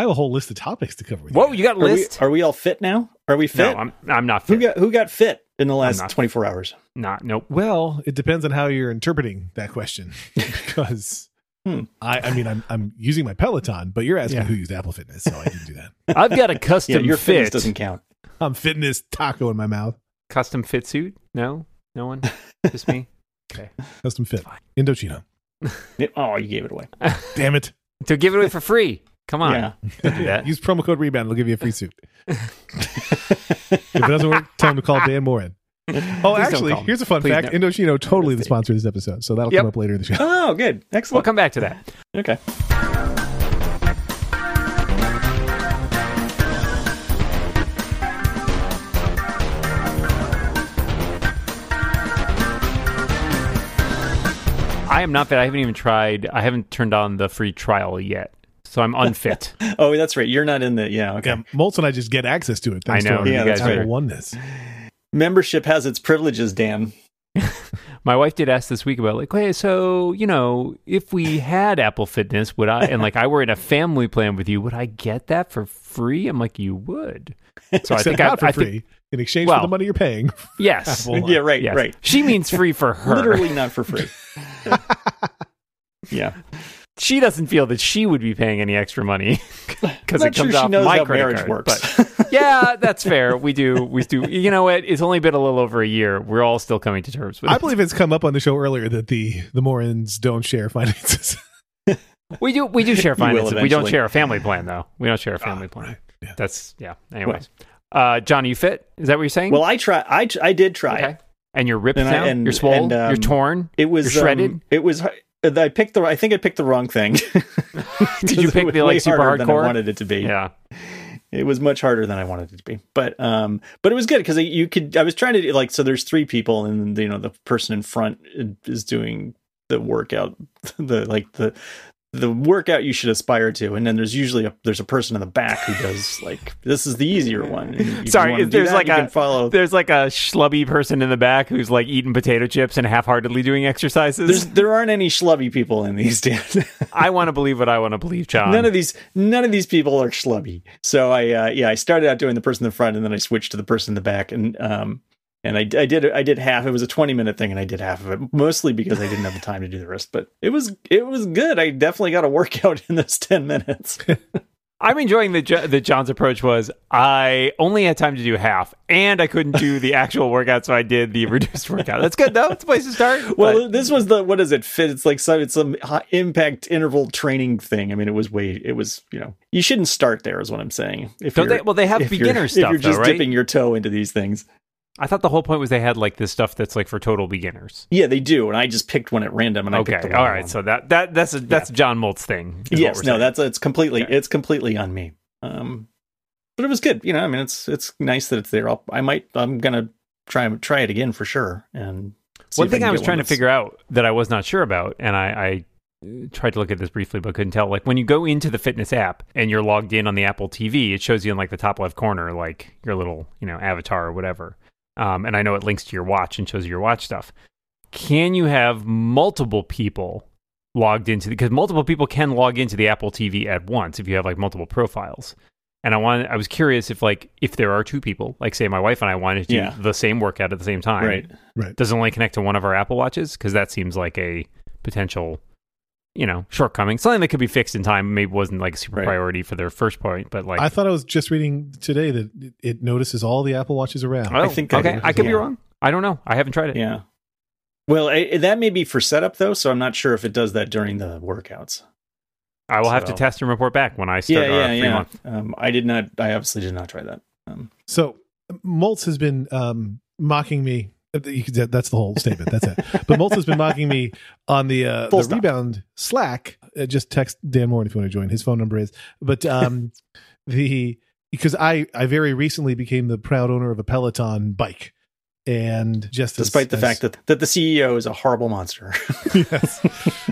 I have a whole list of topics to cover with Whoa, you. you got a Are we, list? are we all fit now? Are we fit? no, I'm I'm not who fit. got who got fit in the last not. 24 hours? not nope. Well, it depends on how you're interpreting that question, because Hmm. I, I mean, I'm I'm using my Peloton, but you're asking Yeah. who used Apple Fitness, so I didn't do that. I've got a Yeah, custom your fitness fit. doesn't count. I'm fitness taco in my mouth. Custom fit suit? No, no one. Just me. Okay. Custom fit. Fine. Indochino. Oh, you gave it away. Damn it. To give it away for free. Come on. Yeah. Don't that. Use promo code rebound. It'll give you a free suit. if it doesn't work, tell him to call Dan Moren. Oh, don't actually, call here's a fun Please fact. no. Indochino totally the sponsor of this episode, so that'll Yep. come up later in the show. Oh, good. Excellent. We'll Excellent. come back to that. Okay. I am not. I haven't even tried. I haven't turned on the free trial yet, so I'm unfit. Oh, that's right. You're not in the yeah. Okay. Yeah, Moltz and I just get access to it. Thanks I know, To our you guys Apple are- oneness. Membership has its privileges, Dan. My wife did ask this week about like, hey, so you know, if we had Apple Fitness, would I? And like, I were in a family plan with you, would I get that for free? I'm like, you would. So I think not I, for I free think in exchange Well, for the money you're paying. yes, Apple. yeah, right, yes. right. She means free for her. Literally not for free. yeah. She doesn't feel that she would be paying any extra money because Not it sure comes she off knows my how credit marriage card. works. But yeah, that's fair. We do. We do. You know what? It's only been a little over a year. We're all still coming to terms with I it. believe it's come up on the show earlier that the the Morens don't share finances. We do. We do share finances. We don't share a family plan, though. We don't share a family Ah, plan. right. Yeah. That's yeah. Anyways, uh, John, are you fit? Is that what you're saying? well, I try. I I did try. okay. And you're ripped And I- now. and- you're swollen. and, um, you're torn. It was You're shredded? um, it was. I picked the. I think I picked the wrong thing. Did you pick the like super harder than I wanted it to be. Yeah. it was much harder than I wanted it to be. But um, but it was good because you could. I was trying to like. So there's three people, and you know the person in front is doing the workout, the like the the workout you should aspire to, and then there's usually a there's a person in the back who does like this is the easier one. And if you Sorry, there's that, like a- follow. There's like a schlubby person in the back who's like eating potato chips and half-heartedly doing exercises. There's there aren't any schlubby people in these days. I want to believe what I want to believe, John. none of these none of these people are schlubby. So I uh, yeah I started out doing the person in the front and then I switched to the person in the back and um and I, I did I did half. It was a twenty minute thing and I did half of it mostly because I didn't have the time to do the rest. But it was it was good. I definitely got a workout in those ten minutes. I'm enjoying the that John's approach was I only had time to do half, and I couldn't do the actual workout, so I did the reduced workout. That's good though. It's a place to start. Well, but- this was the what is it? Fit. It's like some it's some high impact interval training thing. I mean, it was way. It was you know you shouldn't start there is what I'm saying. If Don't they- well, they have if you're- If you're just though, right? dipping your toe into these things. I thought the whole point was they had like this stuff that's like for total beginners. Yeah, they do, and I just picked one at random, and I Okay, picked the all right. one. So that that that's a, that's John Moltz thing. yes, no, saying. that's it's completely Okay. it's completely on me. Um, but it was good. You know, I mean, it's it's nice that it's there. I'll, I might I'm gonna try try it again for sure. And one thing can I was trying to figure out that I was not sure about, and I, I uh, tried to look at this briefly but couldn't tell. Like when you go into the fitness app and you're logged in on the Apple TV, it shows you in like the top left corner, like your little you know avatar or whatever. Um, and I know it links to your watch and shows you your watch stuff. Can you have multiple people logged into because multiple people can log into the Apple TV at once if you have like multiple profiles. And I wanted, I was curious if like if there are two people, like say my wife and I wanted to do the same workout at the same time, Right. Right. does it only connect to one of our Apple Watches? Because that seems like a potential, you know, shortcoming. Something that could be fixed in time. Maybe wasn't like a super Right. priority for their first point, but like I thought I was just reading today that it- it notices all the Apple Watches around. oh, I think okay, it I could be wrong. I don't know. I haven't tried it. Yeah. Well, I, that may be for setup though, so I'm not sure if it does that during the workouts. I will have to test and report back when I start yeah, yeah, free yeah. month. Um, I did not. I obviously did not try that. Um, So Moltz has been um, mocking me. That's the whole statement. That's it. But Moltz has been mocking me on the uh, Full the stop. rebound Slack. Uh, just text Dan Moren if you want to join. His phone number is. But um, the because I I very recently became the proud owner of a Peloton bike, and just as- despite the as- fact that that the CEO is a horrible monster. yes.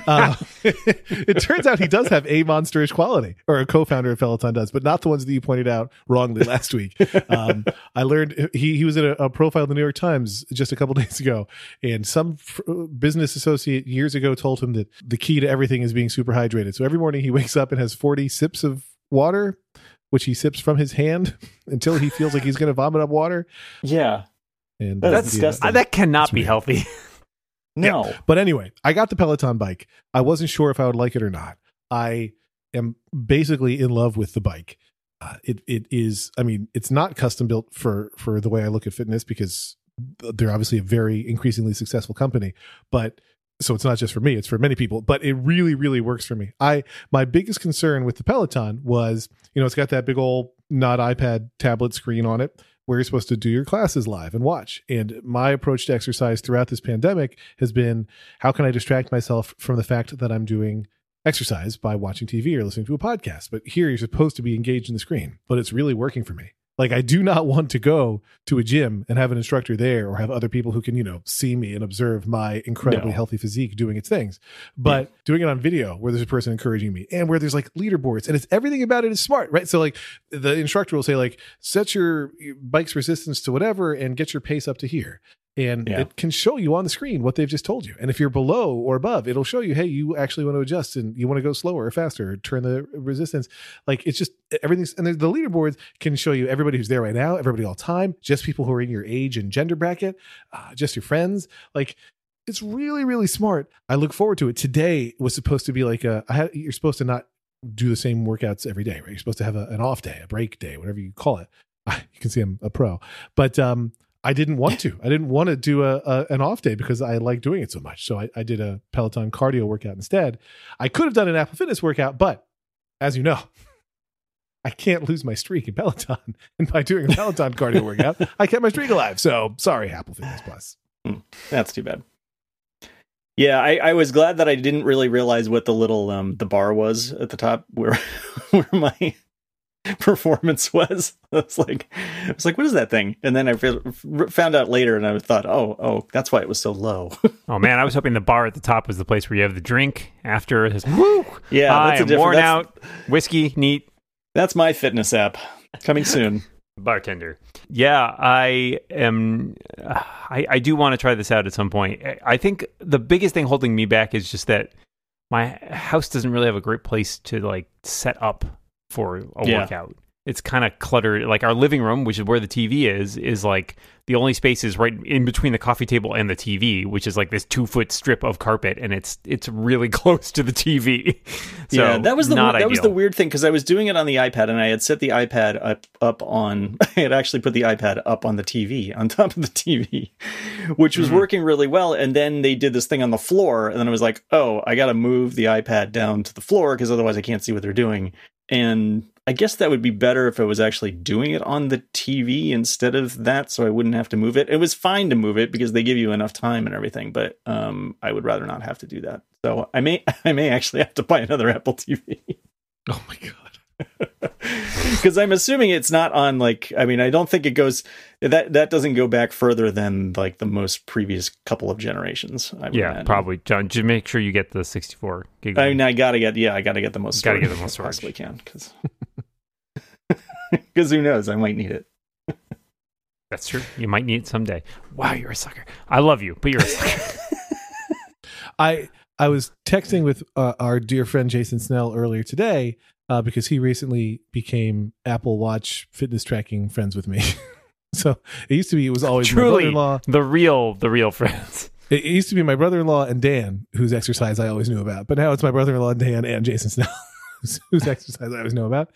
Uh, it turns out he does have a monsterish quality, or a co-founder of Peloton does, but not the ones that you pointed out wrongly last week. Um, I learned he he was in a, a profile in the New York Times just a couple days ago, and some f- business associate years ago told him that the key to everything is being super hydrated. So every morning he wakes up and has forty sips of water, which he sips from his hand until he feels like he's going to vomit up water. Yeah. And That's uh, disgusting. Uh, that cannot be healthy. No. But anyway, I got the Peloton bike. I wasn't sure if I would like it or not. I am basically in love with the bike. Uh, it it is. I mean, it's not custom built for for the way I look at fitness because they're obviously a very increasingly successful company. But so it's not just for me; it's for many people. But it really, really works for me. I my biggest concern with the Peloton was, you know, it's got that big old not iPad tablet screen on it where you're supposed to do your classes live and watch. And my approach to exercise throughout this pandemic has been how can I distract myself from the fact that I'm doing exercise by watching TV or listening to a podcast? But here you're supposed to be engaged in the screen, but it's really working for me. Like I do not want to go to a gym and have an instructor there or have other people who can, you know, see me and observe my incredibly No. healthy physique doing its things. But doing it on video where there's a person encouraging me and where there's like leaderboards and it's everything about it is smart, right? So like the instructor will say like set your bike's resistance to whatever and get your pace up to here. And Yeah. it can show you on the screen what they've just told you. And if you're below or above, it'll show you, hey, you actually want to adjust and you want to go slower or faster, or turn the resistance. Like it's just everything's and the the leaderboards can show you everybody who's there right now, everybody all time, just people who are in your age and gender bracket, uh, just your friends. Like it's really, really smart. I look forward to it. Today was supposed to be like a I had you're supposed to not do the same workouts every day, right? You're supposed to have a, an off day, a break day, whatever you call it. You can see I'm a pro, but um, I didn't want to. I didn't want to do a, a an off day because I like doing it so much. So I, I did a Peloton cardio workout instead. I could have done an Apple Fitness workout, but as you know, I can't lose my streak in Peloton. And by doing a Peloton cardio workout, I kept my streak alive. So sorry, Apple Fitness Plus. That's too bad. Yeah, I, I was glad that I didn't really realize what the little um the bar was at the top where where my performance was. I was like, I was like, what is that thing? And then I found out later, and I thought, oh, oh, that's why it was so low. Oh man, I was hoping the bar at the top was the place where you have the drink after this. Woo! yeah, I that's a am worn That's, out. Whiskey, neat, that's my fitness app coming soon. bartender. Yeah, I am. Uh, I I do want to try this out at some point. I think the biggest thing holding me back is just that my house doesn't really have a great place to like set up for a Yeah. workout. It's kind of cluttered. Like our living room, which is where the TV is, is like the only space is right in between the coffee table and the TV, which is like this two foot strip of carpet, and it's it's really close to the TV. so yeah, that was the that was the weird thing because I was doing it on the iPad and I had set the iPad up up on I had actually put the iPad up on the TV on top of the TV, which was Mhm. working really well. And then they did this thing on the floor, and then I was like, oh, I got to move the iPad down to the floor because otherwise I can't see what they're doing. And I guess that would be better if I was actually doing it on the TV instead of that, so I wouldn't have to move it. It was fine to move it because they give you enough time and everything, but um, I would rather not have to do that. So I may I may actually have to buy another Apple TV Oh my God. because I'm assuming it's not on like I mean I don't think it goes that that doesn't go back further than like the most previous couple of generations. I would Yeah, imagine. probably. John, just make sure you get the 64 gig. I mean, I gotta get yeah, I gotta get the most. Gotta get the most I storage. possibly can because because who knows? I might need it. That's true. You might need it someday. Wow, you're a sucker. I love you, but you're a sucker. I I was texting with uh, our dear friend Jason Snell earlier today uh, because he recently became Apple Watch fitness tracking friends with me. so it used to be it was always my Truly, the real, the real friends. It, it used to be my brother-in-law and Dan, whose exercise I always knew about. But now it's my brother-in-law Dan and Jason Snell, whose, whose exercise I always know about.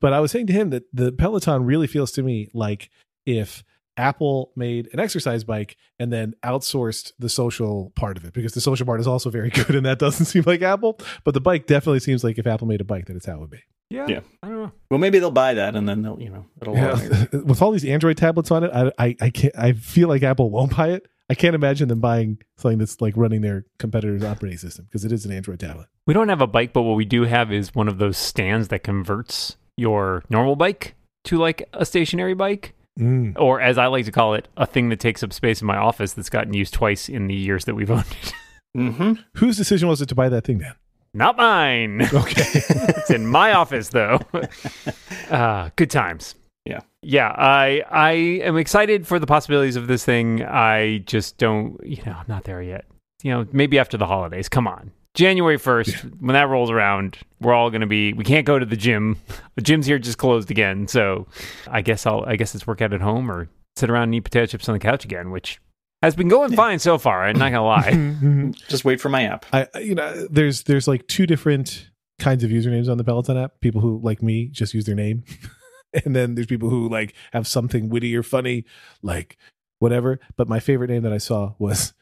But I was saying to him that the Peloton really feels to me like if Apple made an exercise bike and then outsourced the social part of it because the social part is also very good and that doesn't seem like Apple. But the bike definitely seems like if Apple made a bike, that it's how it would be. Yeah, Yeah. I don't know. Well, maybe they'll buy that and then they'll you know it'll. Yeah. With all these Android tablets on it, I, I I can't. I feel like Apple won't buy it. I can't imagine them buying something that's like running their competitor's operating system because it is an Android tablet. We don't have a bike, but what we do have is one of those stands that converts your normal bike to like a stationary bike, Mm. or as I like to call it, a thing that takes up space in my office that's gotten used twice in the years that we've owned it. Mm-hmm. Whose decision was it to buy that thing then? Not mine. Okay. it's in my office though. uh, good times. Yeah. Yeah, I I am excited for the possibilities of this thing. I just don't, you know, I'm not there yet. You know, maybe after the holidays. Come on. January 1st, when that rolls around, we're all going to be, we can't go to the gym. The gym's here just closed again. So I guess I'll, I guess it's work out at home or sit around and eat potato chips on the couch again, which has been going fine so far. I'm not going to lie. Just wait for my app. I you know there's there's like two different kinds of usernames on the Peloton app. People who like me just use their name, and then there's people who like have something witty or funny, like whatever. But my favorite name that I saw was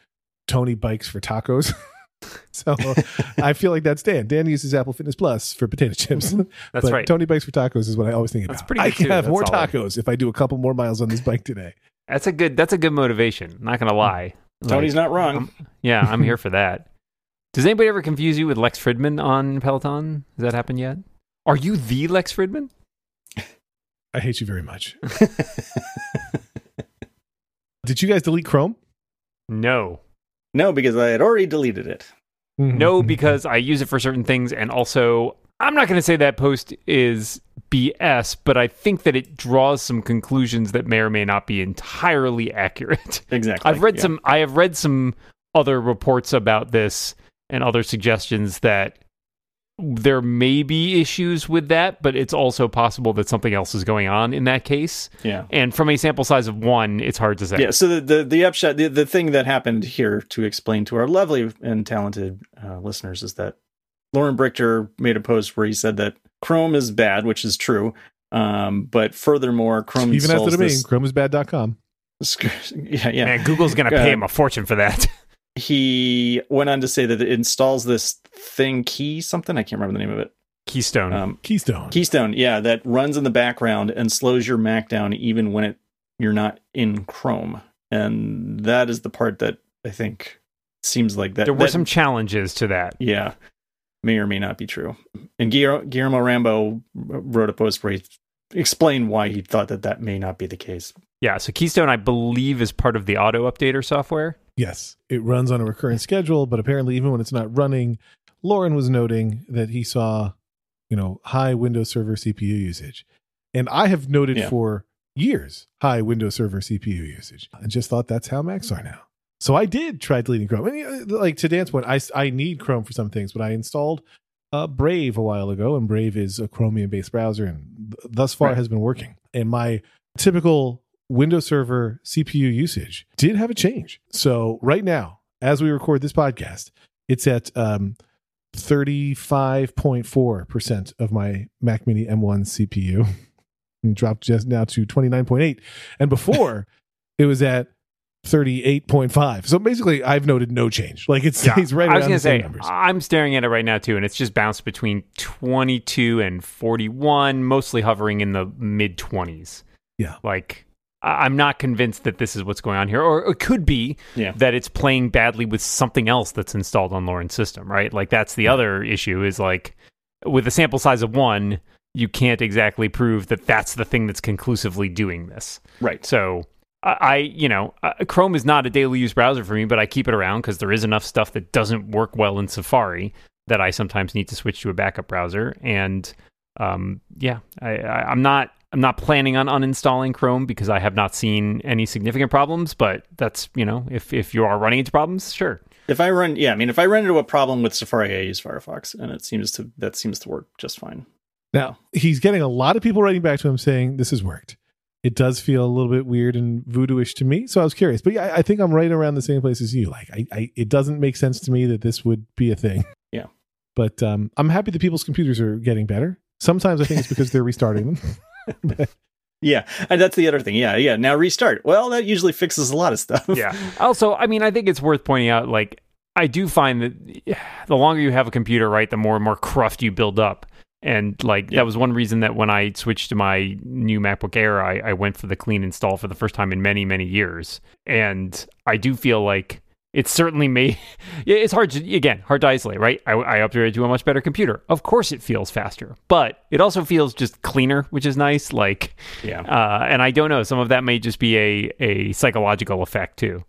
Tony Bikes for Tacos. so I feel like that's Dan. Dan uses Apple Fitness Plus for potato chips. Mm-hmm. That's but right. Tony Bikes for Tacos is what I always think about. That's pretty I good can too. have That's more solid. tacos if I do a couple more miles on this bike today. That's a good, that's a good motivation. Not going to mm. lie. Tony's Like, not wrong. I'm- yeah, I'm here for that. Does anybody ever confuse you with Lex Fridman on Peloton? Has that happened yet? Are you the Lex Fridman? I hate you very much. Did you guys delete Chrome? No. No, because I had already deleted it. Mm-hmm. No, mm-hmm. because I use it for certain things. And also, I'm not going to say that post is BS, but I think that it draws some conclusions that may or may not be entirely accurate. Exactly. I've read yeah. some, I have read some other reports about this and other suggestions that there may be issues with that, but it's also possible that something else is going on in that case. Yeah. And from a sample size of one, it's hard to say. Yeah, so the, the, the upshot, the, the thing that happened here to explain to our lovely and talented uh, listeners is that Loren Brichter made a post where he said that Chrome is bad, which is true. Um, but furthermore, Chrome Even after installs the main, this, chromesbad.com. yeah, yeah. Man, Google's going to Uh, pay him a fortune for that. He went on to say that it installs this thing key something I can't remember the name of it. Keystone. Um, Keystone. Keystone, yeah, that runs in the background and slows your Mac down even when it you're not in Chrome. And that is the part that I think seems like that. there were that- some challenges to that. yeah, may or may not be true. And Guilherme, Guilherme Rambo wrote a post where he explained why he thought that that may not be the case. Yeah, so Keystone, I believe, is part of the auto updater software. Yes, it runs on a recurrent schedule, but apparently, even when it's not running, Loren was noting that he saw, you know, high WindowServer CPU usage, and I have noted Yeah. for years high WindowServer CPU usage, and just thought that's how Macs are now. So I did try deleting Chrome. And, uh, like to Dan's point, I I need Chrome for some things, but I installed uh, Brave a while ago, and Brave is a Chromium-based browser, and th- thus far Right. has been working. And my typical WindowServer CPU usage did have a change. So right now, as we record this podcast, it's at um, 35.4% of my Mac Mini M1 CPU and dropped just now to 29.8. And before it was at 38.5. So basically, I've noted no change. Like it stays right I was around going the to say, same numbers. I'm staring at it right now too, and it's just bounced between 22 and 41, mostly hovering in the mid 20s. Yeah. Like, I'm not convinced that this is what's going on here, or it could be Yeah. that it's playing badly with something else that's installed on Loren's system, right? Like, that's the other issue is like, with a sample size of one, you can't exactly prove that that's the thing that's conclusively doing this. Right. So I, you know, uh, Chrome is not a daily use browser for me, but I keep it around because there is enough stuff that doesn't work well in Safari that I sometimes need to switch to a backup browser. And um, yeah, I, I, I'm not. I'm not planning on uninstalling Chrome because I have not seen any significant problems. But that's you know, if if you are running into problems, sure. If I run, yeah, I mean, if I run into a problem with Safari, I use Firefox, and it seems to that seems to work just fine. Now, he's getting a lot of people writing back to him saying this has worked. It does feel a little bit weird and voodooish to me. So I was curious. But yeah, I, I think I'm right around the same place as you. Like, I, I, it doesn't make sense to me that this would be a thing. Yeah. But um, I'm happy that people's computers are getting better. Sometimes I think it's because they're restarting them. Yeah, and that's the other thing. Yeah, yeah. Now restart. Well, that usually fixes a lot of stuff. yeah. Also, I mean, I think it's worth pointing out, like, I do find that the longer you have a computer, right, the more and more cruft you build up. And like Yeah. that was one reason that when I switched to my new MacBook Air, I, I went for the clean install for the first time in many, many years. And I do feel like it certainly may. It's hard to again hard to isolate, right? I, I upgraded to a much better computer. Of course, it feels faster, but it also feels just cleaner, which is nice. Like, Yeah. uh, and I don't know, some of that may just be a a psychological effect too.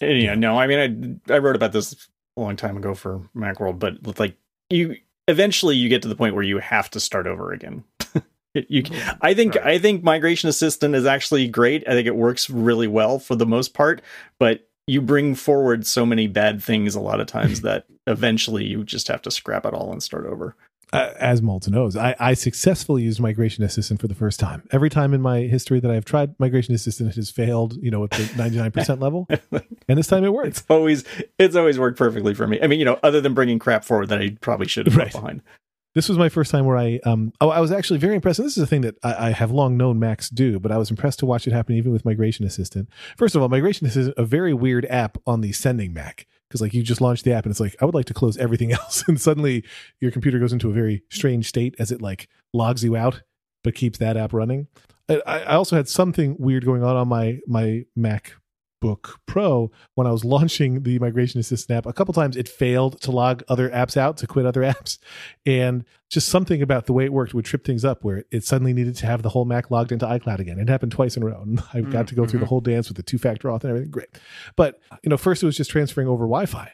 Yeah, no, I mean, I I wrote about this a long time ago for Macworld, but with, like you, eventually you get to the point where you have to start over again. You, I think, Right. I think Migration Assistant is actually great. I think it works really well for the most part, but you bring forward so many bad things a lot of times that eventually you just have to scrap it all and start over. Uh, as Moltz knows, I, I successfully used Migration Assistant for the first time. Every time in my history that I've tried Migration Assistant, it has failed, you know, at the 99% level. And this time it worked. It's always it's always worked perfectly for me. I mean, you know, other than bringing crap forward that I probably should have Right. left behind. This was my first time where I, um, oh, I was actually very impressed. And this is a thing that I, I have long known Macs do, but I was impressed to watch it happen even with Migration Assistant. First of all, Migration Assistant, is a very weird app on the sending Mac. Because like you just launch the app and it's like, I would like to close everything else. And suddenly your computer goes into a very strange state as it like logs you out, but keeps that app running. I, I also had something weird going on on my, my MacBook Pro when I was launching the Migration Assistant app. A couple times it failed to log other apps out, to quit other apps. And just something about the way it worked would trip things up where it suddenly needed to have the whole Mac logged into iCloud again. It happened twice in a row. And I got to go through the Mhm. whole dance with the two factor auth and everything. Great. But, you know, first it was just transferring over Wi Fi.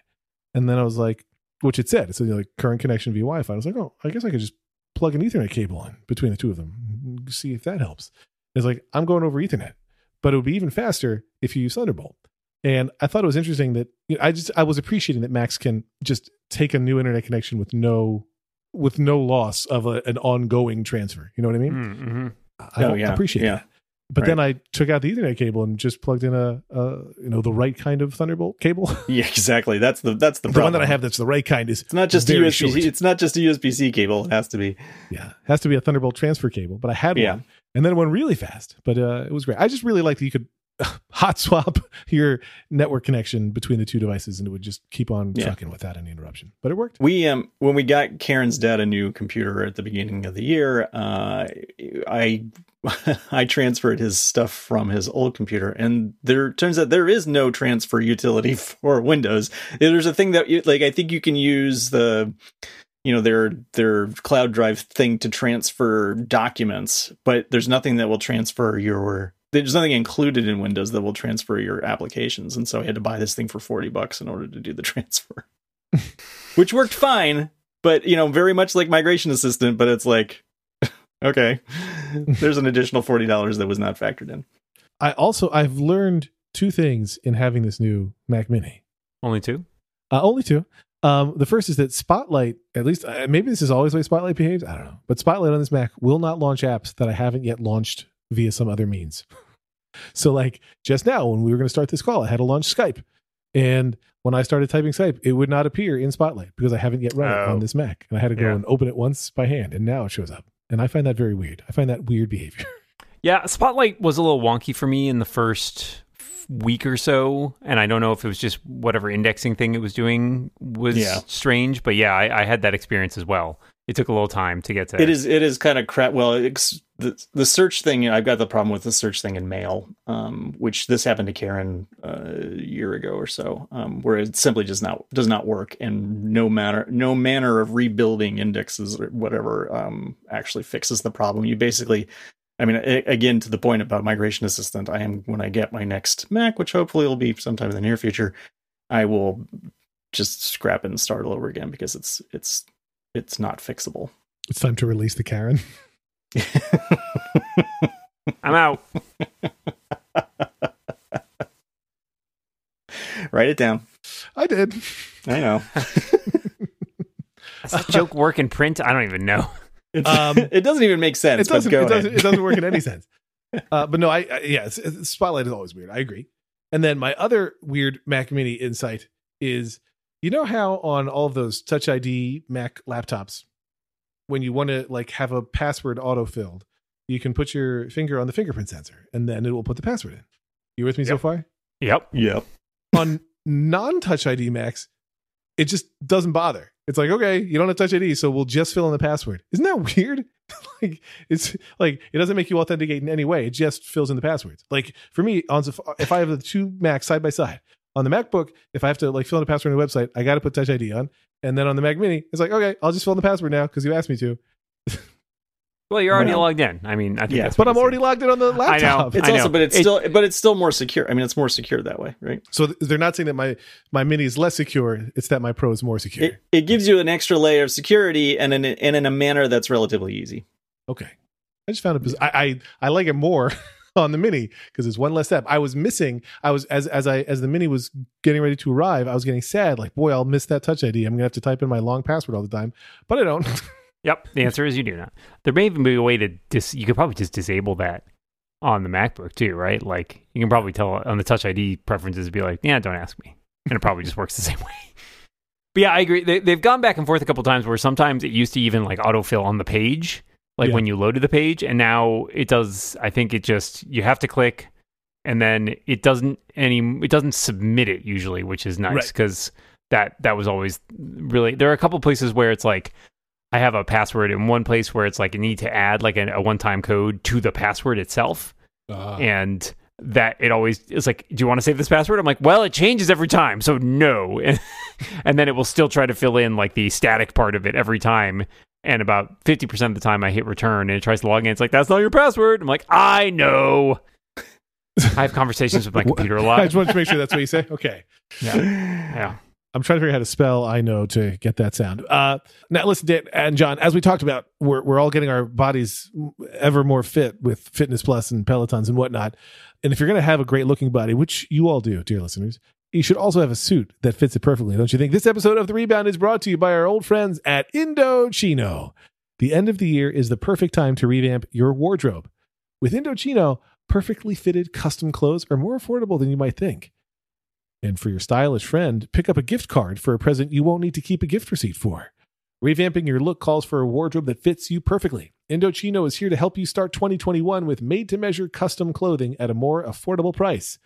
And then I was like, which it said, it said, you know, like current connection via Wi Fi. I was like, oh, I guess I could just plug an Ethernet cable in between the two of them, see if that helps. It's like, I'm going over Ethernet, but it would be even faster if you use Thunderbolt. And I thought it was interesting that you know, I just I was appreciating that Macs can just take a new internet connection with no with no loss of a, an ongoing transfer. You know what I mean? Mm-hmm. I Oh, yeah. appreciate Yeah. that. But then I took out the Ethernet cable and just plugged in a, a you know the right kind of Thunderbolt cable. Yeah, exactly. That's the that's the, the one that I have that's the right kind is It's not just a USB. short. It's not just a USB C cable. It has to be. yeah has to be a Thunderbolt transfer cable. But I had Yeah. one and then it went really fast. But uh, it was great. I just really liked that you could hot swap your network connection between the two devices and it would just keep on Yeah. trucking without any interruption. But it worked. We um when we got Karen's dad a new computer at the beginning of the year, uh, I I transferred his stuff from his old computer, and there turns out there is no transfer utility for Windows. There's a thing that you, like I think you can use the you know their their cloud drive thing to transfer documents, but there's nothing that will transfer your there's nothing included in Windows that will transfer your applications, and so I had to buy this thing for forty bucks in order to do the transfer, which worked fine. But you know, very much like Migration Assistant, but it's like, okay, there's an additional forty dollars that was not factored in. I also I've learned two things in having this new Mac Mini. Only two. Uh, only two. Um, the first is that Spotlight, at least uh, maybe this is always the way Spotlight behaves. I don't know, but Spotlight on this Mac will not launch apps that I haven't yet launched via some other means. so, like just now, when we were going to start this call, I had to launch Skype, and when I started typing Skype, it would not appear in Spotlight because I haven't yet run it Oh. on this Mac, and I had to go Yeah. and open it once by hand, and now it shows up, and I find that very weird. I find that weird behavior. Yeah, Spotlight was a little wonky for me in the first f- week or so, and I don't know if it was just whatever indexing thing it was doing was Yeah. strange, but yeah, I, I had that experience as well. It took a little time to get to. It is it is kind of crap. Well, it's, the the search thing. I've got the problem with the search thing in Mail, um, which this happened to Karen uh, a year ago or so, um, where it simply does not does not work, and no matter no manner of rebuilding indexes or whatever um, actually fixes the problem. You basically. I mean, again, to the point about Migration Assistant, I am when I get my next Mac, which hopefully will be sometime in the near future, I will just scrap it and start all over again because it's it's it's not fixable. It's time to release the Karen. I'm out. Write it down. I did. I know. Does that joke work in print? I don't even know. It's, Um, it doesn't even make sense. it doesn't. But go It doesn't, it doesn't work in any sense. Uh, but no, I, I yeah, it's, it's- Spotlight is always weird. I agree. And then my other weird Mac Mini insight is, you know how on all of those Touch ID Mac laptops, when you want to like have a password autofilled, you can put your finger on the fingerprint sensor, and then it will put the password in. You with me so far? Yep. Yep. on non-touch ID Macs, it just doesn't bother. It's like, okay, you don't have touch ID, so we'll just fill in the password. Isn't that weird? like it's like it doesn't make you authenticate in any way. It just fills in the passwords. Like for me, on if I have the two Macs side by side on the MacBook, if I have to like fill in a password on the website, I got to put Touch ID on. And then on the Mac Mini, it's like, okay, I'll just fill in the password now because you asked me to. Well, you're already Well, logged in. I mean, I think yeah, that's But I'm already said. logged in on the laptop. I know. laptop. It's I also, know. but it's It- still, but it's still more secure. I mean, it's more secure that way, right? So th- they're not saying that my my Mini is less secure. It's that my Pro is more secure. It, it gives you an extra layer of security and in, and in a manner that's relatively easy. Okay. I just found it. Biz- I, I I like it more. on the mini because it's one less step. I was missing. I was as as I as the mini was getting ready to arrive. I was getting sad. Like, boy, I'll miss that Touch ID. I'm gonna have to type in my long password all the time, but I don't. Yep. The answer is you do not. There may even be a way to dis. You could probably just disable that on the MacBook too, right? Like you can probably tell on the Touch ID preferences, be like, yeah, don't ask me, and it probably just works the same way. But yeah, I agree. They, they've gone back and forth a couple times where sometimes it used to even like autofill on the page, like Yeah. when you loaded the page, and now it does. I think it just you have to click, and then it doesn't any. It doesn't submit it usually, which is nice Right. because that that was always really. There are a couple places where it's like. I have a password in one place where it's like you need to add like a, a one-time code to the password itself, Uh, and that it always is like, do you want to save this password? I'm like, well, it changes every time, so no, and, and then it will still try to fill in like the static part of it every time. And about 50% of the time I hit return and it tries to log in. It's like, that's not your password. I'm like, I know. I have conversations with my computer a lot. I just wanted to make sure that's what you say. Okay. Yeah. Yeah. I'm trying to figure out how to spell I know to get that sound. Uh, now, listen, Dan and John, as we talked about, we're, we're all getting our bodies ever more fit with Fitness Plus and Pelotons and whatnot. And if you're going to have a great looking body, which you all do, dear listeners, you should also have a suit that fits it perfectly, don't you think? This episode of The Rebound is brought to you by our old friends at Indochino. The end of the year is the perfect time to revamp your wardrobe. With Indochino, perfectly fitted custom clothes are more affordable than you might think. And for your stylish friend, pick up a gift card for a present you won't need to keep a gift receipt for. Revamping your look calls for a wardrobe that fits you perfectly. Indochino is here to help you start 2021 with made to measure custom clothing at a more affordable price.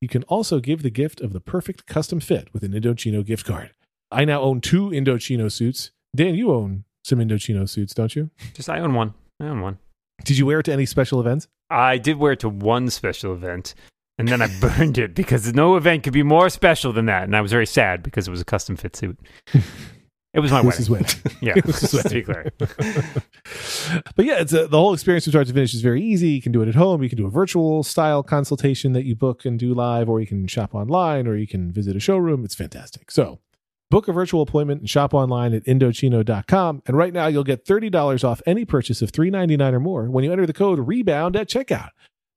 You can also give the gift of the perfect custom fit with an Indochino gift card. I now own two Indochino suits. Dan, you own some Indochino suits, don't you? Just I own one. I own one. Did you wear it to any special events? I did wear it to one special event, and then I burned it because no event could be more special than that. And I was very sad because it was a custom fit suit. It was my wedding. is wedding. Yeah, It was his to be clear. but yeah, it's a, the whole experience from start to finish is very easy. You can do it at home. You can do a virtual style consultation that you book and do live, or you can shop online, or you can visit a showroom. It's fantastic. So book a virtual appointment and shop online at Indochino.com. And right now you'll get $30 off any purchase of $3.99 or more when you enter the code REBOUND at checkout.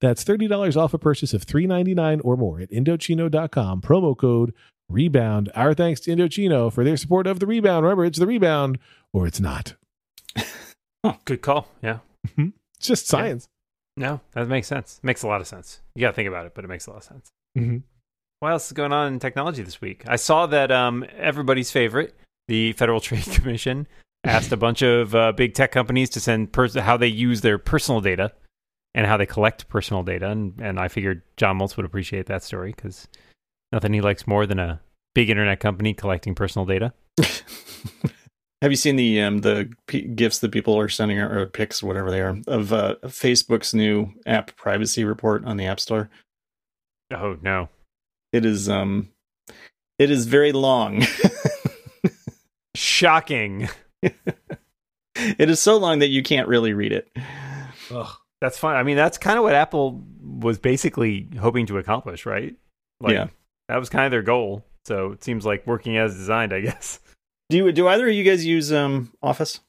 That's $30 off a purchase of $3.99 or more at Indochino.com. Promo code REBOUND. Our thanks to Indochino for their support of the rebound. Remember, it's the rebound or it's not. Oh, good call. Yeah. It's just science. No, that makes sense. Makes a lot of sense. You got to think about it, but it makes a lot of sense. Mm-hmm. What else is going on in technology this week? I saw that um, everybody's favorite, the Federal Trade Commission, asked a bunch of uh, big tech companies to send pers- how they use their personal data and how they collect personal data. And, and I figured John Moltz would appreciate that story because nothing he likes more than a big internet company collecting personal data. Have you seen the um the p- gifs that people are sending or, or pics, whatever they are, of uh, Facebook's new app privacy report on the App Store? Oh, no. It is um, it is very long. Shocking. it is so long that you can't really read it. That's fine. I mean, that's kind of what Apple was basically hoping to accomplish, right? Like, yeah. That was kind of their goal. So it seems like working as designed, I guess. Do you do either of you guys use um Office?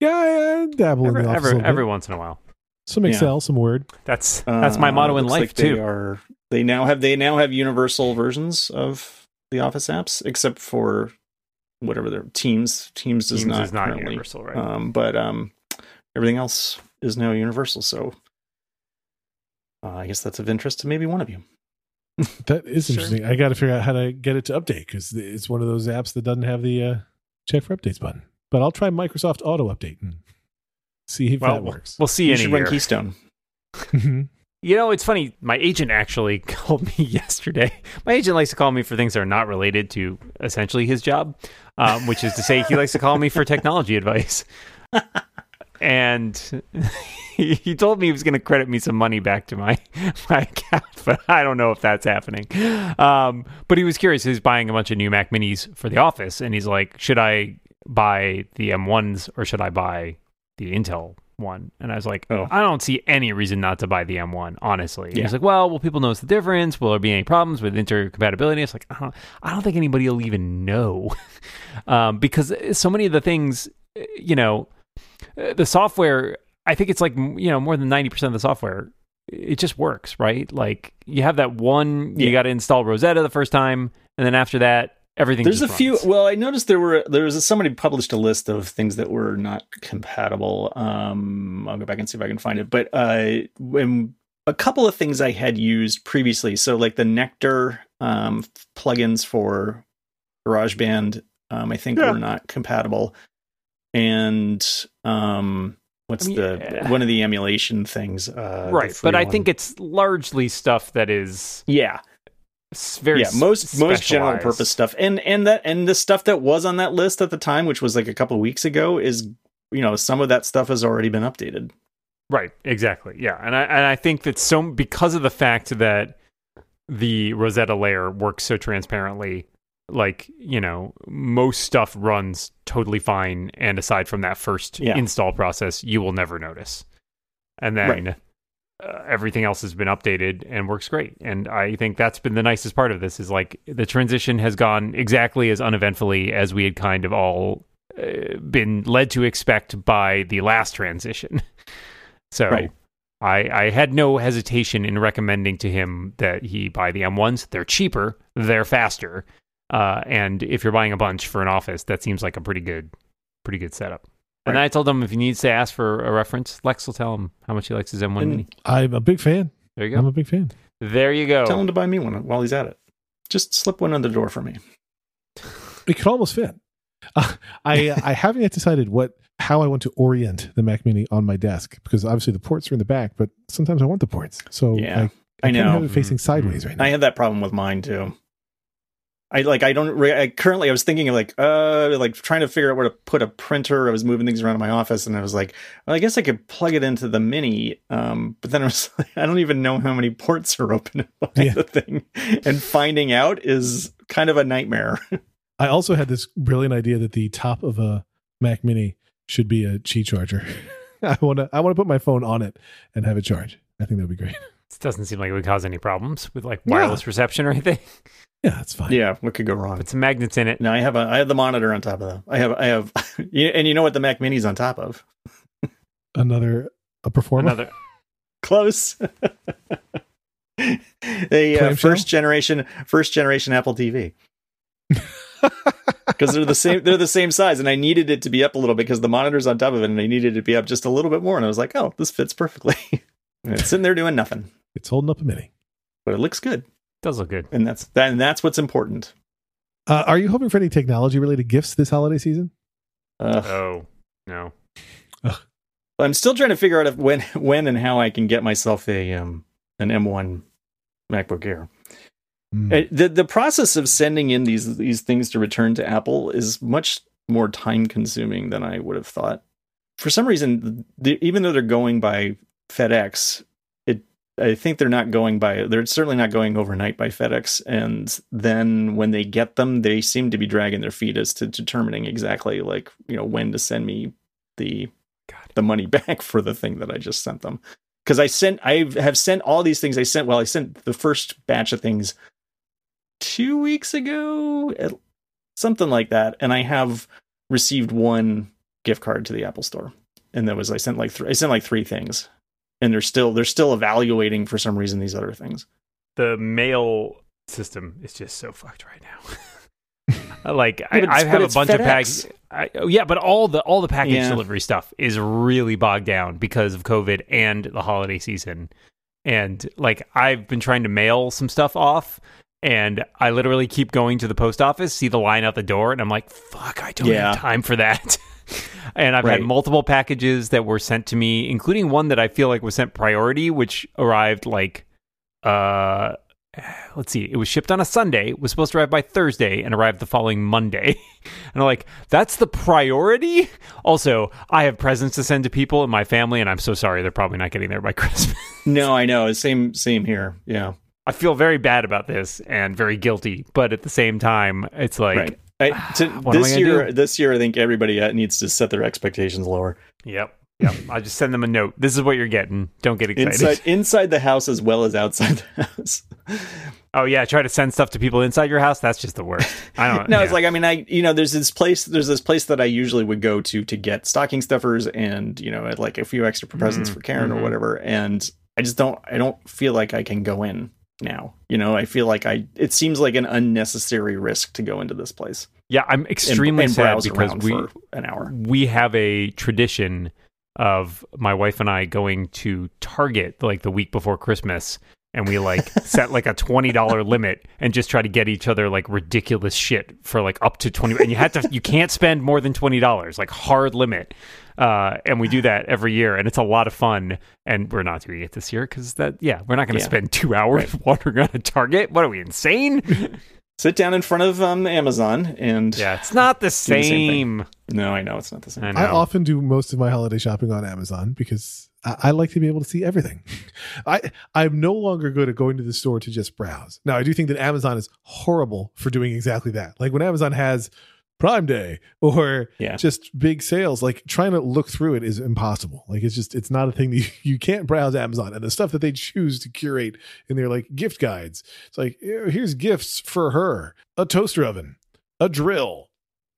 Yeah, I, I dabble Every, in the office every, a little bit. every once in a while. some Yeah. Excel, some Word. That's that's my Uh, motto in life like They too. are they now have they now have universal versions of the Office apps, except for whatever their Teams. Teams does Teams not is not currently. universal, right? Um, but um, everything else is now universal. So uh, I guess that's of interest to maybe one of you. That is Sure. interesting. I got to figure out how to get it to update because it's one of those apps that doesn't have the uh, check for updates button. But I'll try Microsoft Auto Update and see if well, that we'll- works. we'll see You in a should run year. Keystone. Mhm. You know, it's funny. My agent actually called me yesterday. My agent likes to call me for things that are not related to essentially his job, um, which is to say, he likes to call me for technology advice. And he, told me he was going to credit me some money back to my my account, but I don't know if that's happening. Um, but he was curious. He's buying a bunch of new Mac Minis for the office, and he's like, "Should I buy the M1s or should I buy the Intel one?" And I was like, Oh. "I don't see any reason not to buy the M1, honestly." Yeah. He's like, "Well, will people notice the difference? Will there be any problems with intercompatibility?" It's like, I don't, I don't think anybody will even know, um, because so many of the things, you know, the software. I think it's like you know more than ninety percent of the software it just works, right? Like you have that one, you got to install Rosetta the first time, and then after that, everything. There's a just few. Well, I noticed there were there was a, somebody published a list of things that were not compatible. Um, I'll go back and see if I can find it. But uh, when a couple of things I had used previously, so like the Nectar um, plugins for GarageBand, um, I think Yeah. were not compatible, and um, what's I mean, the yeah. one of the emulation things? Uh, right, but I one. think it's largely stuff that is yeah, very yeah most most general purpose stuff and and that and the stuff that was on that list at the time which was like a couple weeks ago is you know some of that stuff has already been updated Right, exactly. Yeah. And I and I think that so because of the fact that the Rosetta layer works so transparently, like, you know, most stuff runs totally fine and aside from that first Yeah. install process, you will never notice. And then uh, everything else has been updated and works great. And I think that's been the nicest part of this is like the transition has gone exactly as uneventfully as we had kind of all uh, been led to expect by the last transition. So Right. I, I had no hesitation in recommending to him that he buy the M1s. They're cheaper, they're faster, uh, and if you're buying a bunch for an office, that seems like a pretty good, pretty good setup. And Right. I told him if he needs to ask for a reference, Lex will tell him how much he likes his M1 And- Mini. I'm a big fan. There you go. I'm a big fan. There you go. tell him to buy me one while he's at it just slip one under the door for me It could almost fit. Uh, I I haven't yet decided what how I want to orient the Mac Mini on my desk because obviously the ports are in the back, but sometimes I want the ports. So Yeah, I, I I kinda know. have it facing Mhm. sideways right now. i have that problem with mine too I like I don't re- I currently I was thinking of like uh like trying to figure out where to put a printer. I was moving things around in my office and I was like, well, I guess I could plug it into the mini. Um, but then I was like, I don't even know how many ports are open Yeah. the thing, and finding out is kind of a nightmare. I also had this brilliant idea that the top of a Mac Mini should be a Qi charger. I want to I want to put my phone on it and have it charge. I think that would be great. This doesn't seem like it would cause any problems with like Yeah. wireless reception or anything. Yeah, that's fine. yeah, what could go wrong? Put some magnets in it. No, I have a I have the monitor on top of the I have I have you- and you know what the Mac Mini's on top of? Another a performer. Another Close. a uh, first generation first generation Apple TV. Because they're the same they're the same size and I needed it to be up a little bit because the monitor's on top of it and I needed it to be up just a little bit more and I was like, "Oh, this fits perfectly." and it's sitting there doing nothing, It's holding up a mini. but it looks good. does look good. And that's that and that's what's important. Uh, are you hoping for any technology related gifts this holiday season? Uh, Oh no. I'm still trying to figure out if when when and how I can get myself a um an M1 MacBook Air. Hmm. Uh, the the process of sending in these these things to return to Apple is much more time consuming than I would have thought. For some reason, the, even though they're going by FedEx, it I think they're not going by they're certainly not going overnight by FedEx. And then when they get them, they seem to be dragging their feet as to determining exactly like you know when to send me the God. the money back for the thing that I just sent them. Because I sent I have sent all these things I sent well I sent the first batch of things two weeks ago, at- something like that, and I have received one gift card to the Apple Store, and that was I sent like three, I sent like three things, and they're still they're still evaluating for some reason these other things. The mail system is just so fucked right now. Uh, like I, I have a it's bunch of FedEx. packages. I, oh, yeah, but all the all the package Yeah. delivery stuff is really bogged down because of COVID and the holiday season. And like I've been trying to mail some stuff off, and I literally keep going to the post office, see the line out the door, and I'm like, "Fuck, I don't Yeah. have time for that." and I've Right. had multiple packages that were sent to me, including one that I feel like was sent priority, which arrived like uh let's see it was shipped on a sunday was supposed to arrive by thursday and arrived the following monday and i'm like that's the priority also i have presents to send to people in my family and i'm so sorry they're probably not getting there by christmas No, I know. Same same here. Yeah, i feel very bad about this and very guilty but at the same time it's like right. I, to, this year, do? this year, I think everybody uh, needs to set their expectations lower yep yep i just send them a note this is what you're getting don't get excited inside inside the house as well as outside the house. oh yeah try to send stuff to people inside your house that's just the worst i don't no, yeah. it's like I mean, I you know, there's this place, there's this place that I usually would go to to get stocking stuffers and you know, like a few extra presents Mhm, for Karen mhm. or whatever. And I just don't I don't feel like I can go in now. You know, I feel like I it seems like an unnecessary risk to go into this place. Yeah, I'm extremely and sad because we for an hour. we have a tradition of my wife and I going to Target like the week before Christmas and we like set like a $20 limit and just try to get each other like ridiculous shit for like up to 20 and you have to you can't spend more than $20 like hard limit uh, and we do that every year and it's a lot of fun and we're not doing it this year because that yeah we're not going to Yeah. spend two hours wandering around a target what are we insane Sit down in front of um, Amazon and yeah it's not the the same thing. same no, I know it's not the same. I. I often do most of my holiday shopping on Amazon because I, I like to be able to see everything. I I'm no longer good at going to the store to just browse. Now I do think that Amazon is horrible for doing exactly that. Like when Amazon has Prime Day or Yeah. just big sales, like trying to look through it is impossible. Like it's just it's not a thing that you, you can't browse Amazon and the stuff that they choose to curate in their like gift guides. It's like here's gifts for her, a toaster oven, a drill,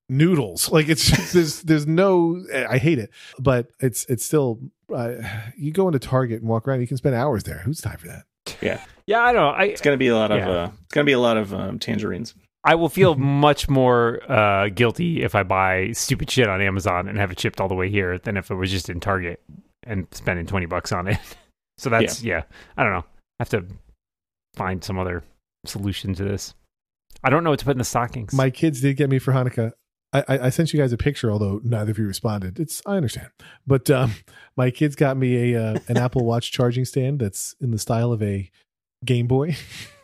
noodles. Like it's just, there's there's no I hate it, but it's it's still uh, you go into Target and walk around, you can spend hours there. Who's time for that? Yeah, yeah I don't know I it's gonna be a lot of Yeah. uh, it's gonna be a lot of um, tangerines. I will feel much more uh, guilty if I buy stupid shit on Amazon and have it shipped all the way here than if it was just in Target and spending 20 bucks on it. so that's, yeah. I don't know. I have to find some other solution to this. I don't know what to put in the stockings. My kids did get me for Hanukkah. I, I, I sent you guys a picture, although neither of you responded. It's I understand, but um, my kids got me a uh, an Apple Watch charging stand that's in the style of a Game Boy,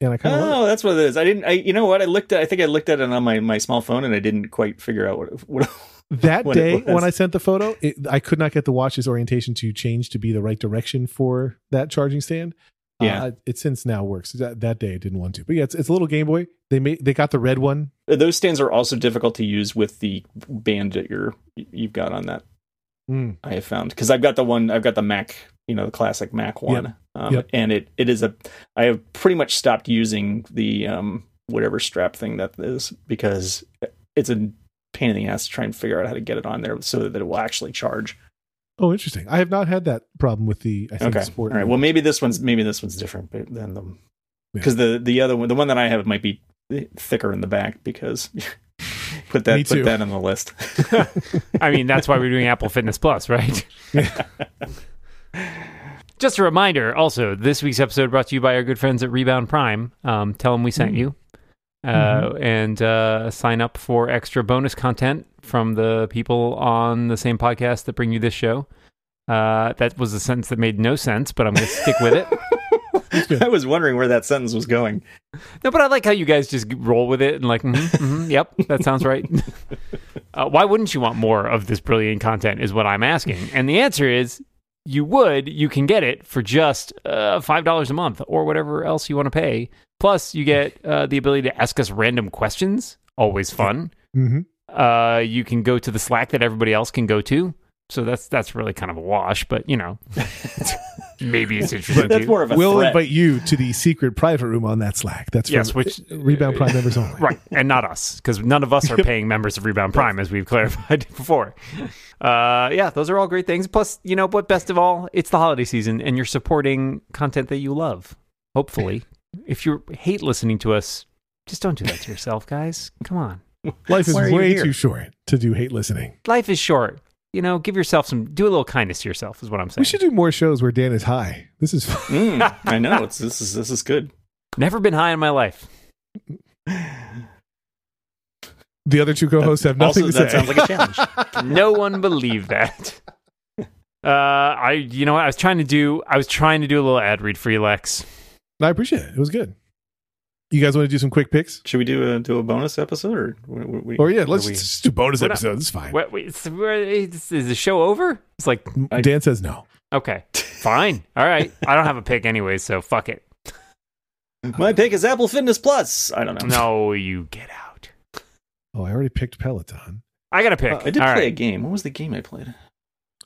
and I kind of Oh, that's what it is. I didn't. I you know what? I looked at. I think I looked at it on my my small phone, and I didn't quite figure out what. what that what day when I sent the photo, it, I could not get the watch's orientation to change to be the right direction for that charging stand. Yeah. uh, it since now works. That, that day I didn't want to, but yeah, it's, it's a little Game Boy. They made they got the red one. those stands are also difficult to use with the band that you're you've got on that. Mm. I have found because I've got the one. I've got the Mac. You know, the classic Mac one. Um, Yep. And it it is a. I have pretty much stopped using the um whatever strap thing that is because it's a pain in the ass to try and figure out how to get it on there so that it will actually charge. Oh, interesting. I have not had that problem with the I think Okay. sport. All right. Well, maybe this one's maybe this one's different but than the Yeah. because the the other one, the one that I have, might be thicker in the back because put that put that on the list. I mean, that's why we're doing Apple Fitness Plus, right? Just a reminder also, this week's episode brought to you by our good friends at Rebound Prime. Um, tell them we sent you. Uh, And uh, sign up for extra bonus content from the people on the same podcast that bring you this show. Uh, that was a sentence that made no sense, but I'm going to stick with it. I was wondering where that sentence was going. No, but I like how you guys just roll with it and like, mhm, mhm, yep, that sounds right. uh, why wouldn't you want more of this brilliant content? Is what I'm asking, and the answer is you would. You can get it for just uh, five dollars a month or whatever else you want to pay. Plus, you get uh, the ability to ask us random questions. Always fun. hmm Uh, you can go to the Slack that everybody else can go to. So that's that's really kind of a wash, but you know, maybe it's interesting. That's more of a We'll threat. invite you to the secret private room on that Slack. That's for Yes, which- Rebound Prime members only. right and not us because none of us are paying members of rebound prime as we've clarified before uh yeah those are all great things plus you know what best of all it's the holiday season and you're supporting content that you love hopefully if you hate listening to us just don't do that to yourself guys come on Life is Why are you way too short to do hate listening. life is short you know give yourself some do a little kindness to yourself is what i'm saying We should do more shows where Dan is high. This is fun. Mm, I know it's this is this is good. never been high in my life the other two co-hosts have nothing also, to that say. That sounds like a challenge. no one believed that. Uh, I, you know what? I was trying to do. I was trying to do a little ad read for you, Lex. I appreciate it. It was good. You guys want to do some quick picks? Should we do a do a bonus episode or? we- we- we- Or yeah, let's are we- just do bonus What- episodes. It's fine. What? Wait, it's, is, is the show over? It's like I- Dan says no. okay, fine, all right. I don't have a pick anyway, so fuck it. My pick is Apple Fitness Plus. I don't know. No, you get out. Oh, I already picked Peloton. I got a pick. Uh, I did All play a game. What was the game I played?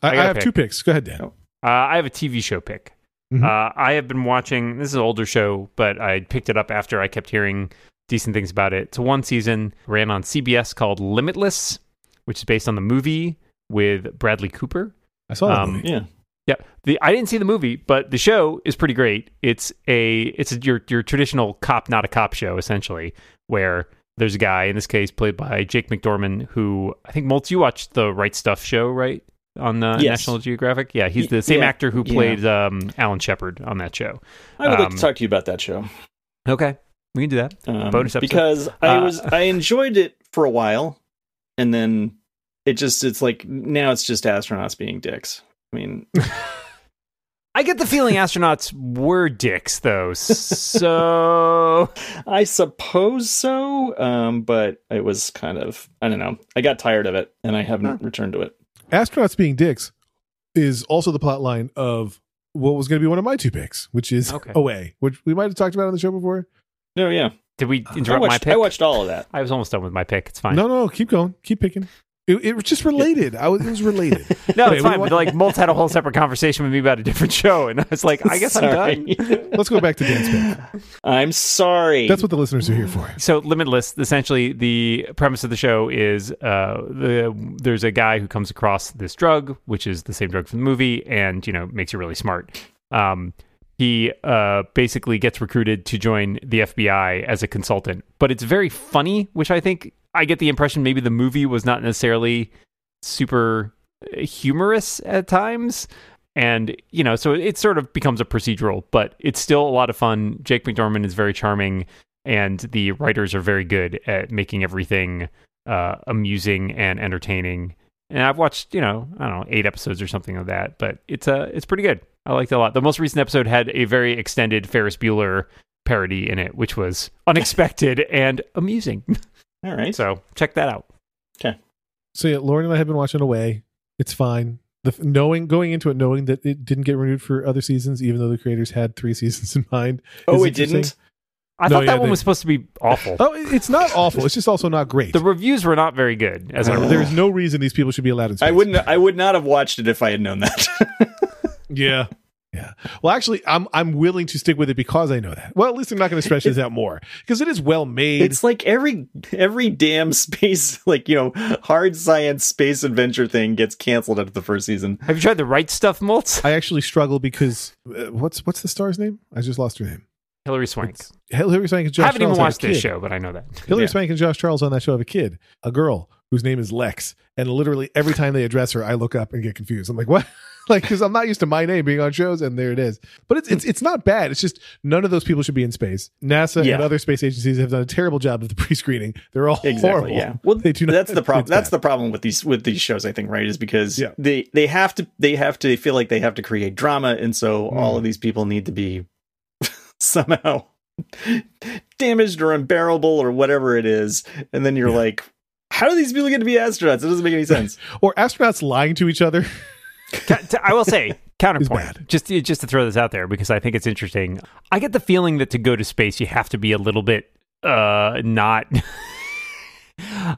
I, I I, have pick. two picks. Go ahead, Dan. Oh. Uh, I have a TV show pick. Mhm. Uh, I have been watching. This is an older show, but I picked it up after I kept hearing decent things about it. It's one season ran on CBS called Limitless, which is based on the movie with Bradley Cooper. I saw that Um, movie. Yeah. Yeah, the I didn't see the movie, but the show is pretty great. It's a it's a, your your traditional cop not a cop show essentially, where there's a guy in this case played by Jake McDorman, who I think Moltz you watched the Right Stuff show, right? On the Yes. National Geographic, yeah, he's the same yeah, actor who yeah. played um, Alan Shepard on that show. I would like Um, to talk to you about that show. Okay, we can do that. Um, bonus episode. because I Uh, was I enjoyed it for a while, and then it just it's like now it's just astronauts being dicks. I mean, I get the feeling astronauts were dicks, though. So I suppose so, um, but it was kind of I don't know. I got tired of it, and I haven't returned to it. Astronauts being dicks is also the plot line of what was going to be one of my two picks, which is Okay. Away, which we might have talked about on the show before. No, yeah, did we I interrupt my watched, pick? I watched all of that. I was almost done with my pick. It's fine. No, no, keep going, keep picking. It, it was just related. I was, it was related. No, it's fine. But like, Moltz had a whole separate conversation with me about a different show, and I was like, I guess I'm done. Let's go back to Dan's pick. I'm sorry. That's what the listeners are here for. So, Limitless. Essentially, the premise of the show is uh, the there's a guy who comes across this drug, which is the same drug from the movie, and you know makes you really smart. Um, he uh, basically gets recruited to join the FBI as a consultant, but it's very funny, which I think I get the impression maybe the movie was not necessarily super uh, humorous at times. And, you know, so it sort of becomes a procedural, but it's still a lot of fun. Jake McDorman is very charming, and the writers are very good at making everything uh, amusing and entertaining. And I've watched, you know, I don't know, eight episodes or something of that, but it's uh, it's pretty good. I liked it a lot. The most recent episode had a very extended Ferris Bueller parody in it, which was unexpected and amusing. all right. So check that out. Okay. So yeah, Lauren and I have been watching Away. It's fine. The knowing going into it, knowing that it didn't get renewed for other seasons, even though the creators had three seasons in mind. oh, it didn't. I No, thought that yeah, one they- was supposed to be awful. Oh, it's not awful. It's just also not great. The reviews were not very good, as I Uh, remember. There's no reason these people should be allowed in space. I wouldn't. I would not have watched it if I had known that. Yeah. Yeah. Well, actually, I'm I'm willing to stick with it because I know that. Well, at least I'm not going to stretch this out more because it is well made. it's like every every damn space, like you know, hard science space adventure thing gets canceled after the first season. Have you tried the right stuff, Moltz? I actually struggle because uh, what's what's the star's name? I just lost her name. Hilary Swank. Hilary Swank and Josh. I haven't even Charles have a watched this show, but I know that. Hilary Yeah. Swank and Josh Charles on that show have a kid, a girl whose name is Lex, and literally every time they address her, I look up and get confused. I'm like, what? like, because I'm not used to my name being on shows, and there it is. But it's it's it's not bad. It's just none of those people should be in space. NASA Yeah. and other space agencies have done a terrible job of the pre-screening. They're all Exactly. horrible. Yeah. Well, They do not- that's the problem. That's bad. the problem with these with these shows. I think right is because Yeah. they they have to they have to feel like they have to create drama, and so Mm. all of these people need to be somehow damaged or unbearable or whatever it is, and then you're Yeah. like. How do these people get to be astronauts? It doesn't make any sense. Or astronauts lying to each other. I will say counterpoint. Just just to throw this out there because I think it's interesting. I get the feeling that to go to space you have to be a little bit uh not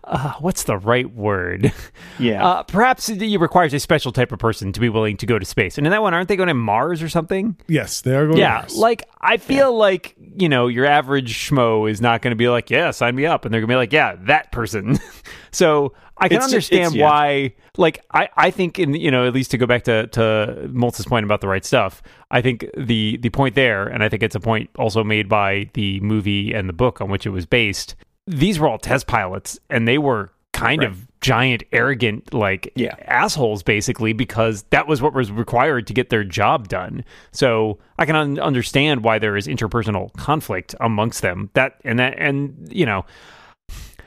uh, what's the right word? Yeah. Uh, perhaps it requires a special type of person to be willing to go to space. And in that one, aren't they going to Mars or something? Yes, they are going. to yeah, like I feel like you know your average schmo is not going to be like, yeah, sign me up, and they're going to be like, yeah, that person. so I can It's understand it's- yeah. why. Like I, I think in you know at least to go back to to Moltz's point about the right stuff. I think the the point there, and I think it's a point also made by the movie and the book on which it was based. These were all test pilots, and they were kind Right. of giant, arrogant, like Yeah. assholes, basically, because that was what was required to get their job done. So I can un- understand why there is interpersonal conflict amongst them. That and that and you know.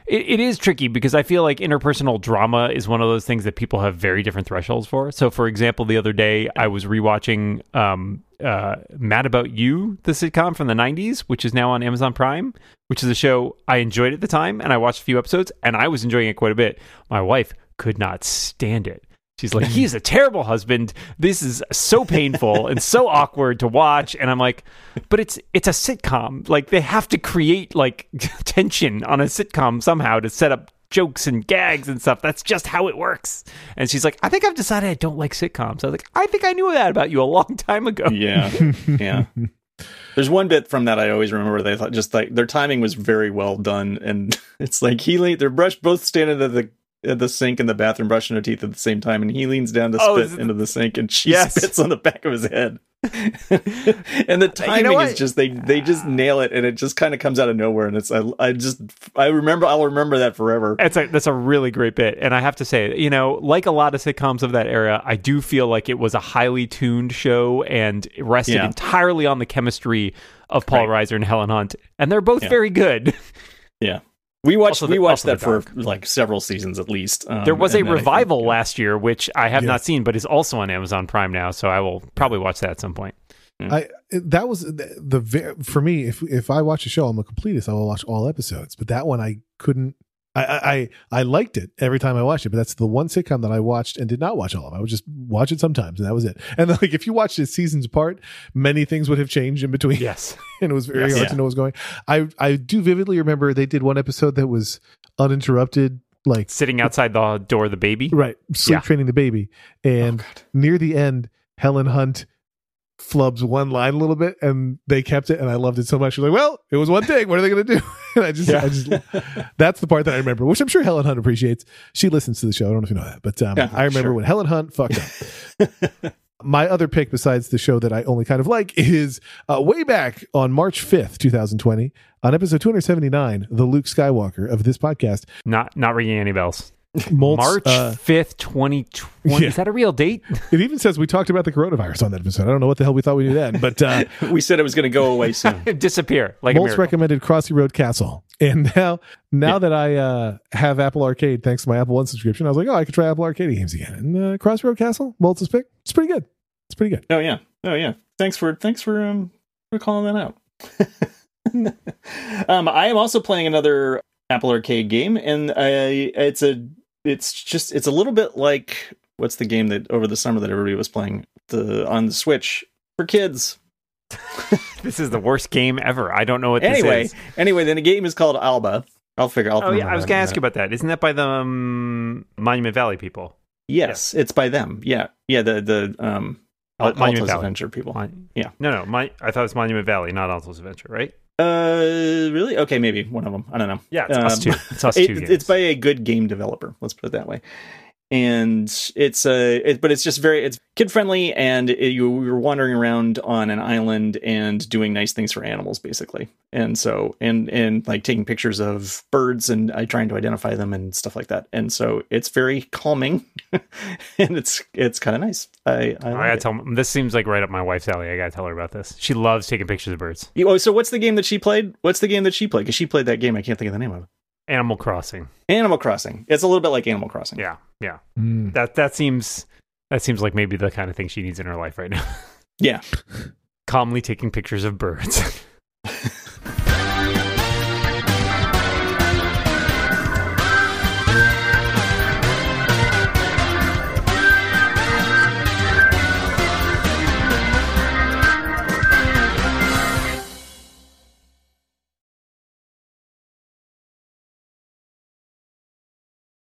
It, it is tricky because I feel like interpersonal drama is one of those things that people have very different thresholds for. So, for example, the other day I was rewatching um, uh, Mad About You, the sitcom from the 90s, which is now on Amazon Prime, which is a show I enjoyed at the time. And I watched a few episodes and I was enjoying it quite a bit. My wife could not stand it. She's like, he's a terrible husband. This is so painful and so awkward to watch. And I'm like, but it's it's a sitcom. Like they have to create like tension on a sitcom somehow to set up jokes and gags and stuff. That's just how it works. And she's like, I think I've decided I don't like sitcoms. I was like, I think I knew that about you a long time ago. yeah. Yeah. There's one bit from that I always remember. They thought just like their timing was very well done, and it's like he lay their brush both standing at the Uh, the sink in the bathroom brushing her teeth at the same time, and he leans down to Oh, spit is into the sink, and she Yes. spits on the back of his head. and the timing is just they they just nail it, and it just kind of comes out of nowhere, and it's I, I just I remember I'll remember that forever. It's a that's a really great bit, and I have to say, you know, like a lot of sitcoms of that era, I do feel like it was a highly tuned show and rested Yeah. entirely on the chemistry of Paul Reiser and Helen Hunt, and they're both Yeah. very good. Yeah, we watched Also the- we watched that for like several seasons at least. Um, there was a and then I think- revival last year, which I have Yeah. not seen, but is also on Amazon Prime now, so I will probably watch that at some point. I that was the, the for me. If if I watch a show, I'm a completist. I will watch all episodes. But that one, I couldn't. I, I I I liked it every time I watched it. But that's the one sitcom that I watched and did not watch all of. I would just watch it sometimes, and that was it. And like if you watched it seasons apart, many things would have changed in between. Yes, and it was very Yes. hard Yeah. to know what was going. I I do vividly remember they did one episode that was uninterrupted, like sitting outside the door of the baby. right sleep Yeah. training the baby, and oh, near the end, Helen Hunt flubs one line a little bit, and they kept it, and I loved it so much. You're like, well, it was one thing. What are they going to do? and I just, I just, that's the part that I remember, which I'm sure Helen Hunt appreciates. She listens to the show. I don't know if you know that, but um, Yeah, I remember sure. when Helen Hunt fucked up. My other pick, besides the show that I only kind of like, is uh, way back on March 5th, 2020, on episode 279, the Luke Skywalker of this podcast. Not not ringing any bells. Moltz, March uh, fifth, twenty twenty. yeah. Is that a real date? it even says we talked about the coronavirus on that episode. I don't know what the hell we thought we knew then, but uh, we said it was going to go away soon. Disappear like a Moltz miracle. recommended Crossy Road Castle. And now, now that I uh, have Apple Arcade, thanks to my Apple One subscription, I was like, oh, I could try Apple Arcade games again. And uh, Crossy Road Castle, Moltz's pick, it's pretty good. It's pretty good. Oh yeah. Oh yeah. Thanks for thanks for um for calling that out. um, I am also playing another Apple Arcade game, and I it's a it's just it's a little bit like what's the game that over the summer that everybody was playing the on the Switch for kids. This is the worst game ever. I don't know what Anyway, this is. anyway, then the game is called Alba. I'll figure. I'll Oh yeah, I was gonna ask you about that. Isn't that by the um, Monument Valley people? Yes, it's by them. Yeah, yeah. The the um Al- Monument Alto's Valley. Adventure people. Mon- Yeah. No, no. My, I thought it was Monument Valley, not Alto's Adventure, right? Uh, really? Okay, maybe one of them. I don't know. Yeah, it's us Um, two. It's us It- two. games. it's by a good game developer. Let's put it that way. And it's a it, but it's just very it's kid friendly, and it, you you're wandering around on an island and doing nice things for animals, basically. And so and and like taking pictures of birds and uh, trying to identify them and stuff like that. And so it's very calming, and it's it's kind of nice. I I, I gotta it. tell. This seems like right up my wife's alley. I gotta tell her about this. She loves taking pictures of birds. You- Oh, so what's the game that she played? What's the game that she played? Because she played that game. I can't think of the name of it. Animal Crossing. Animal Crossing. It's a little bit like Animal Crossing. Yeah, yeah. Mm. That that seems that seems like maybe the kind of thing she needs in her life right now. Yeah. Calmly taking pictures of birds.